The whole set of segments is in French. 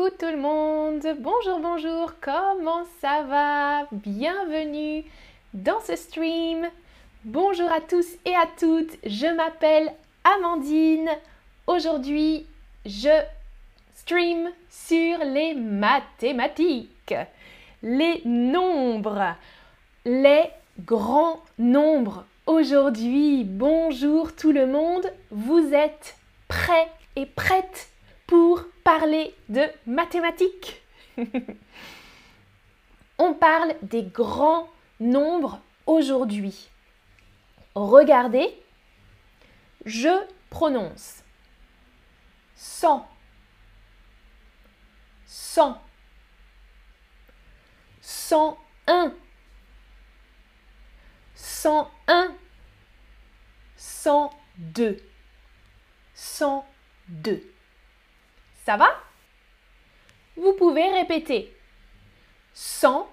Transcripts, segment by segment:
Tout le monde, bonjour bonjour, comment ça va? Bienvenue dans ce stream. Bonjour à tous et à toutes, je m'appelle Amandine. Aujourd'hui, je stream sur les mathématiques, les nombres, les grands nombres. Aujourd'hui, bonjour tout le monde, vous êtes prêts et prêtes? Pour parler de mathématiques. On parle des grands nombres aujourd'hui. Regardez, je prononce 100, 100, 101, 101, 102, 102. Ça va? Vous pouvez répéter 100,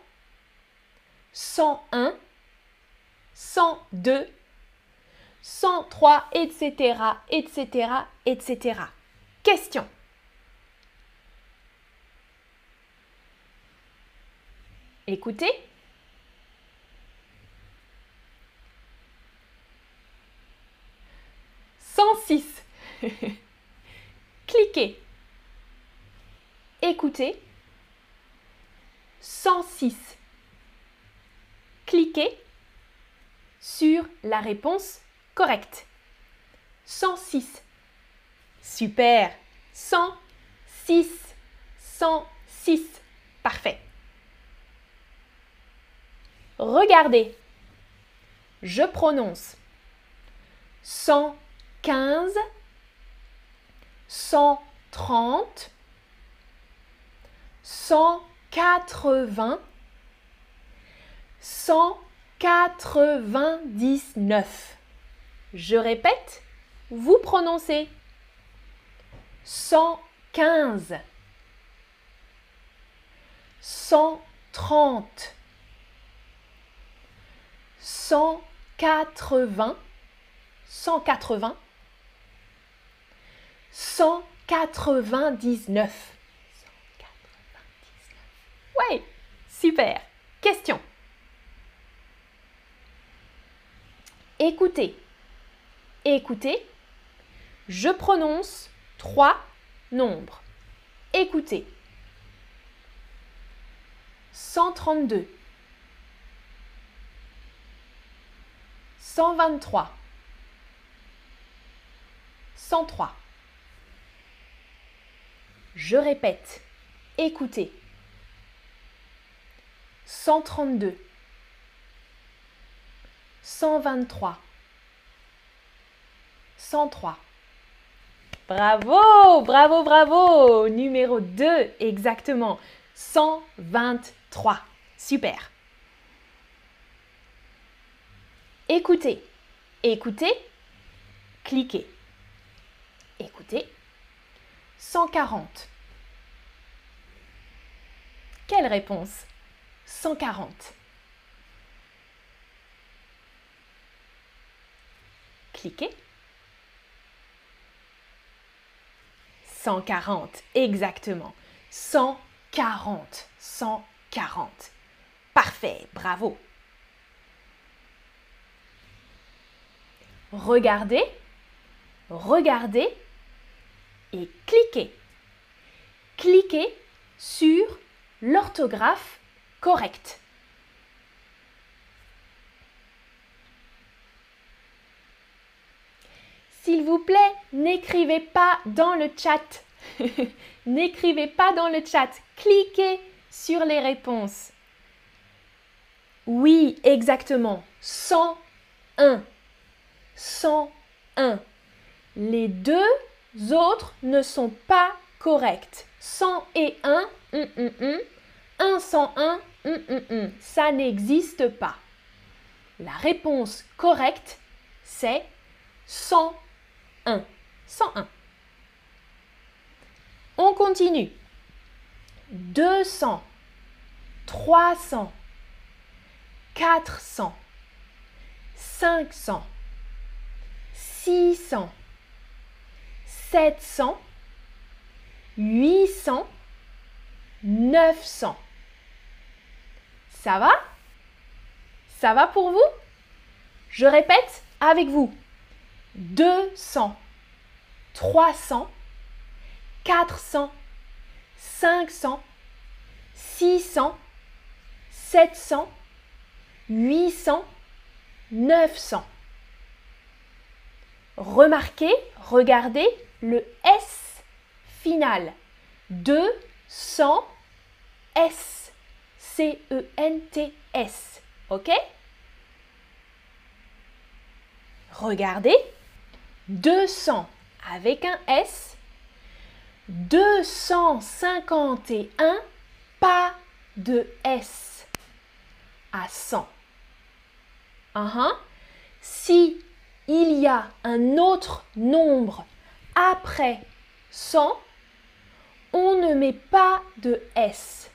101, 102, 103, etc., etc., etc. Question. Écoutez. Cent six. Cliquez. Écoutez. 106. Cliquez sur la réponse correcte. 106. Super. 106. 106. Parfait. Regardez. Je prononce 115, 130, 180, 199. Je répète, vous prononcez. 115, 130, 180, 180, 199. Ouais, super. Question. Écoutez. Écoutez. Je prononce trois nombres. Écoutez. 132. 123. 103. Je répète. Écoutez. 132, 123, 103. Bravo, bravo, bravo. Numéro 2, exactement. 123. Super. Écoutez, écoutez, cliquez. Écoutez. 140. Quelle réponse? 140. Cliquez. 140, exactement. 140, 140. Parfait, bravo. Regardez, regardez et cliquez. Cliquez sur l'orthographe correct. S'il vous plaît, n'écrivez pas dans le chat. n'écrivez pas dans le chat. Cliquez sur les réponses. Oui, exactement. 101. 101. Les deux autres ne sont pas corrects. 100 et 1, 1, 101, ça n'existe pas. La réponse correcte, c'est 101. 101. On continue. 200, 300, 400, 500, 600, 700, 800, 900. Ça va? Ça va pour vous? Je répète avec vous. 200, 300, 400, 500, 600, 700, 800, 900. Remarquez, regardez le S final. 200 S. C-E-N-T-S. OK? Regardez. 200 avec un S. 251, pas de S. À 100. Uh Si il y a un autre nombre après 100, on ne met pas de S.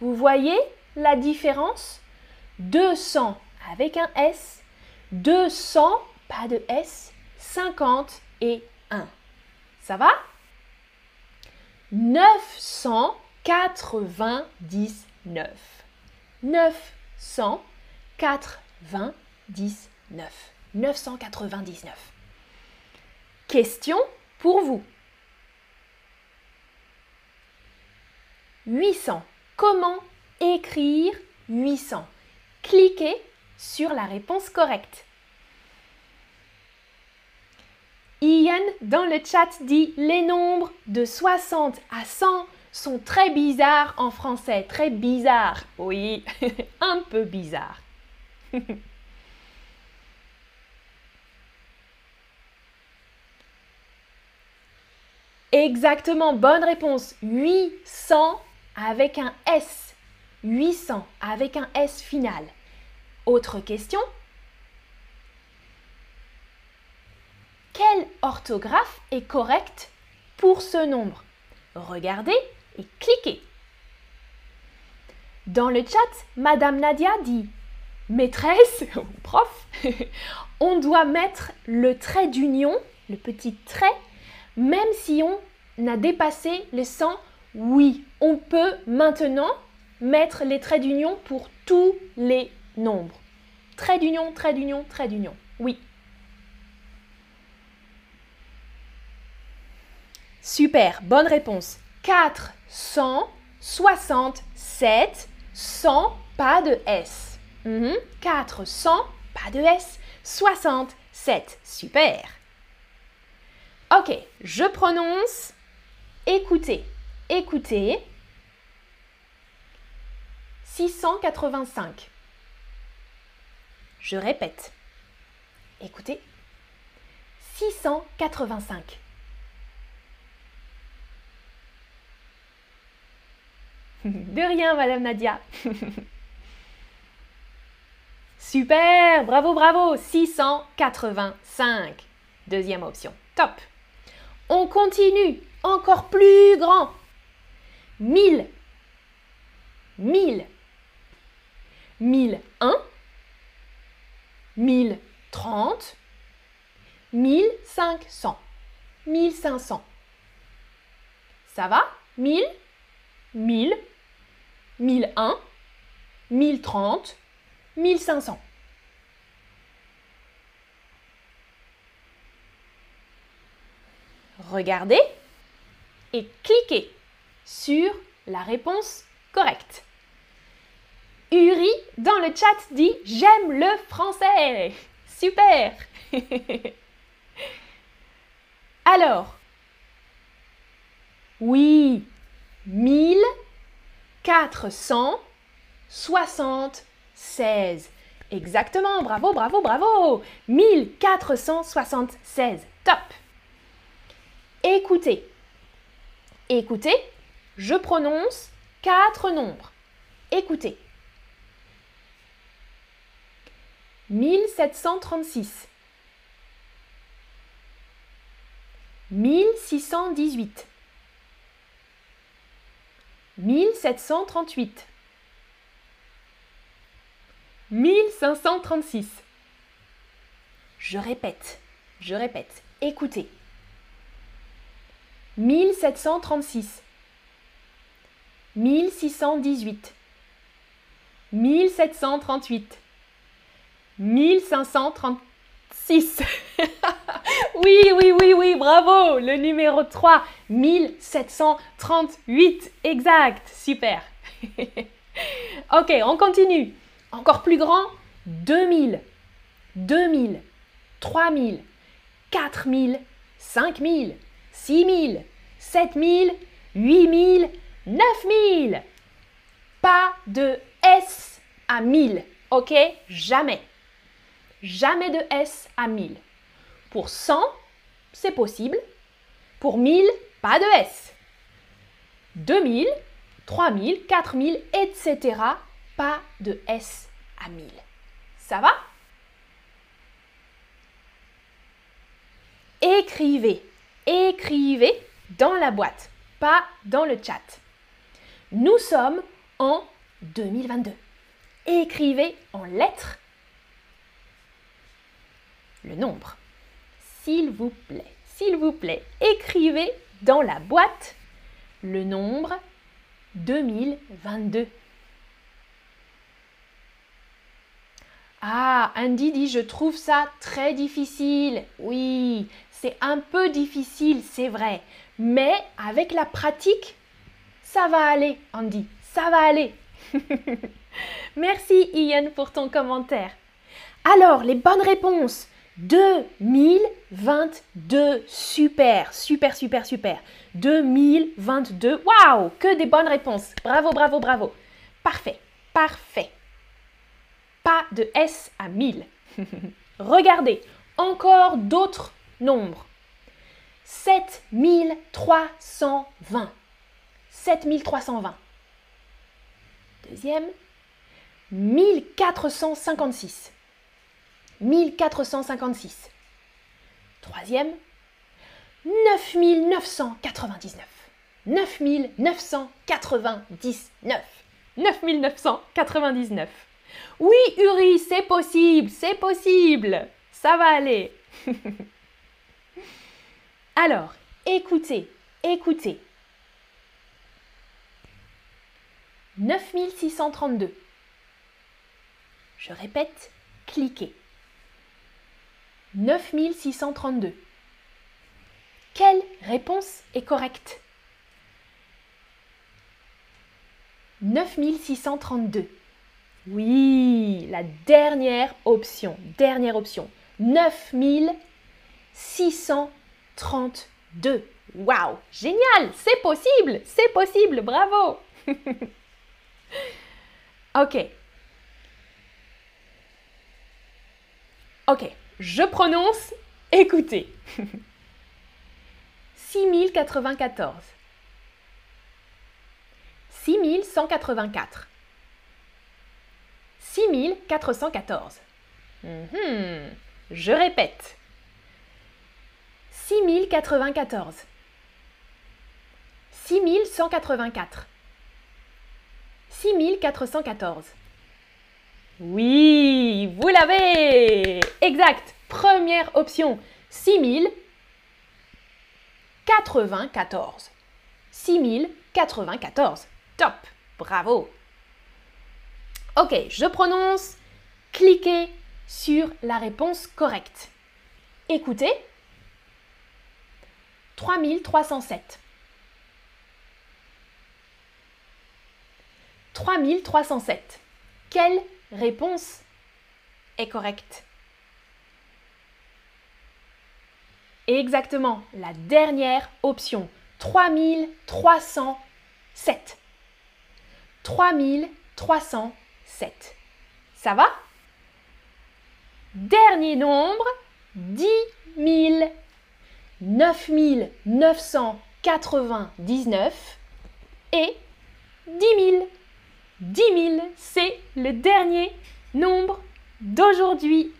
Vous voyez? La différence 200 avec un S, 200, pas de S, 50 et 1. Ça va? 999. 999. 999. Question pour vous. 800. Comment écrire 800 Cliquez sur la réponse correcte. Ian dans le chat dit les nombres de 60 à 100 sont très bizarres en français. Très bizarres. Oui, un peu bizarre. Exactement, bonne réponse. 800 avec un S. 800 avec un S final. Autre question Quelle orthographe est correcte pour ce nombre? Regardez et cliquez. Dans le chat, Madame Nadia dit Maîtresse prof, on doit mettre le trait d'union, le petit trait, même si on a dépassé les 100 oui, on peut maintenant mettre les traits d'union pour tous les nombres. Trait d'union, trait d'union, trait d'union. Oui. Super, bonne réponse. 467, 100, pas de S. 400, mhm. pas de S. 67, super. Ok, je prononce. Écoutez. Écoutez. 685. Je répète. Écoutez. 685. De rien, Madame Nadia. Super, bravo, bravo. 685. Deuxième option. Top. On continue. Encore plus grand mille, mille, mille un, mille trente, mille cinq cents, mille cinq cents. Ça va? Mille, mille, mille un, mille trente, mille cinq cents. Regardez et cliquez sur la réponse correcte. Uri dans le chat dit J'aime le français. Super. Alors, oui, 1476. Exactement, bravo, bravo, bravo. 1476. Top. Écoutez. Écoutez je prononce quatre nombres. Écoutez. 1736 1618 1738 1536 Je répète, je répète, écoutez. 1736 1618, 1738, 1536. oui, oui, oui, oui, bravo. Le numéro 3, 1738. Exact. Super. ok, on continue. Encore plus grand, 2000, 2000, 3000, 4000, 5000, 6000, 7000, 8000, 9000. Pas de S à 1000, ok Jamais. Jamais de S à 1000. Pour 100, c'est possible. Pour 1000, pas de S. 2000, 3000, 4000, etc. Pas de S à 1000. Ça va? Écrivez, écrivez dans la boîte, pas dans le chat. Nous sommes en 2022. Écrivez en lettres le nombre. S'il vous plaît, s'il vous plaît, écrivez dans la boîte le nombre 2022. Ah, Andy dit je trouve ça très difficile. Oui, c'est un peu difficile, c'est vrai. Mais avec la pratique, ça va aller, Andy. Ça va aller. Merci Ian pour ton commentaire. Alors, les bonnes réponses. 2022. Super, super, super, super. 2022. Waouh, que des bonnes réponses. Bravo, bravo, bravo. Parfait, parfait. Pas de S à 1000. Regardez, encore d'autres nombres. 7320. 7320. Deuxième, 1456. 1456. Troisième, 9999. 9999. 9999. Oui, Uri, c'est possible, c'est possible. Ça va aller. Alors, écoutez, écoutez. 9632. Je répète, cliquez. 9632. Quelle réponse est correcte? 9632. Oui, la dernière option. Dernière option. 9632. Waouh, génial, c'est possible, c'est possible, bravo. ok. Ok, je prononce, écoutez. 6094. 6184. 6414. Mhm. Je répète. 6094. 6184. 6414. Oui, vous l'avez Exact Première option, 6094. 6094. Top Bravo Ok, je prononce. Cliquez sur la réponse correcte. Écoutez. 3307. 3307. Quelle réponse est correcte? Exactement, la dernière option. 3307. 3307. Ça va? Dernier nombre, 10 000. 9 999 et 10 000. 10 000, c'est le dernier nombre d'aujourd'hui.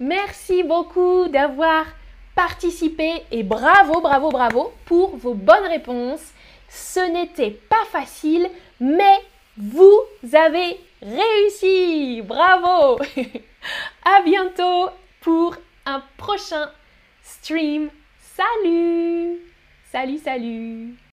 Merci beaucoup d'avoir participé et bravo, bravo, bravo pour vos bonnes réponses. Ce n'était pas facile, mais vous avez réussi. Bravo. à bientôt pour un prochain stream. Salut. Salut, salut.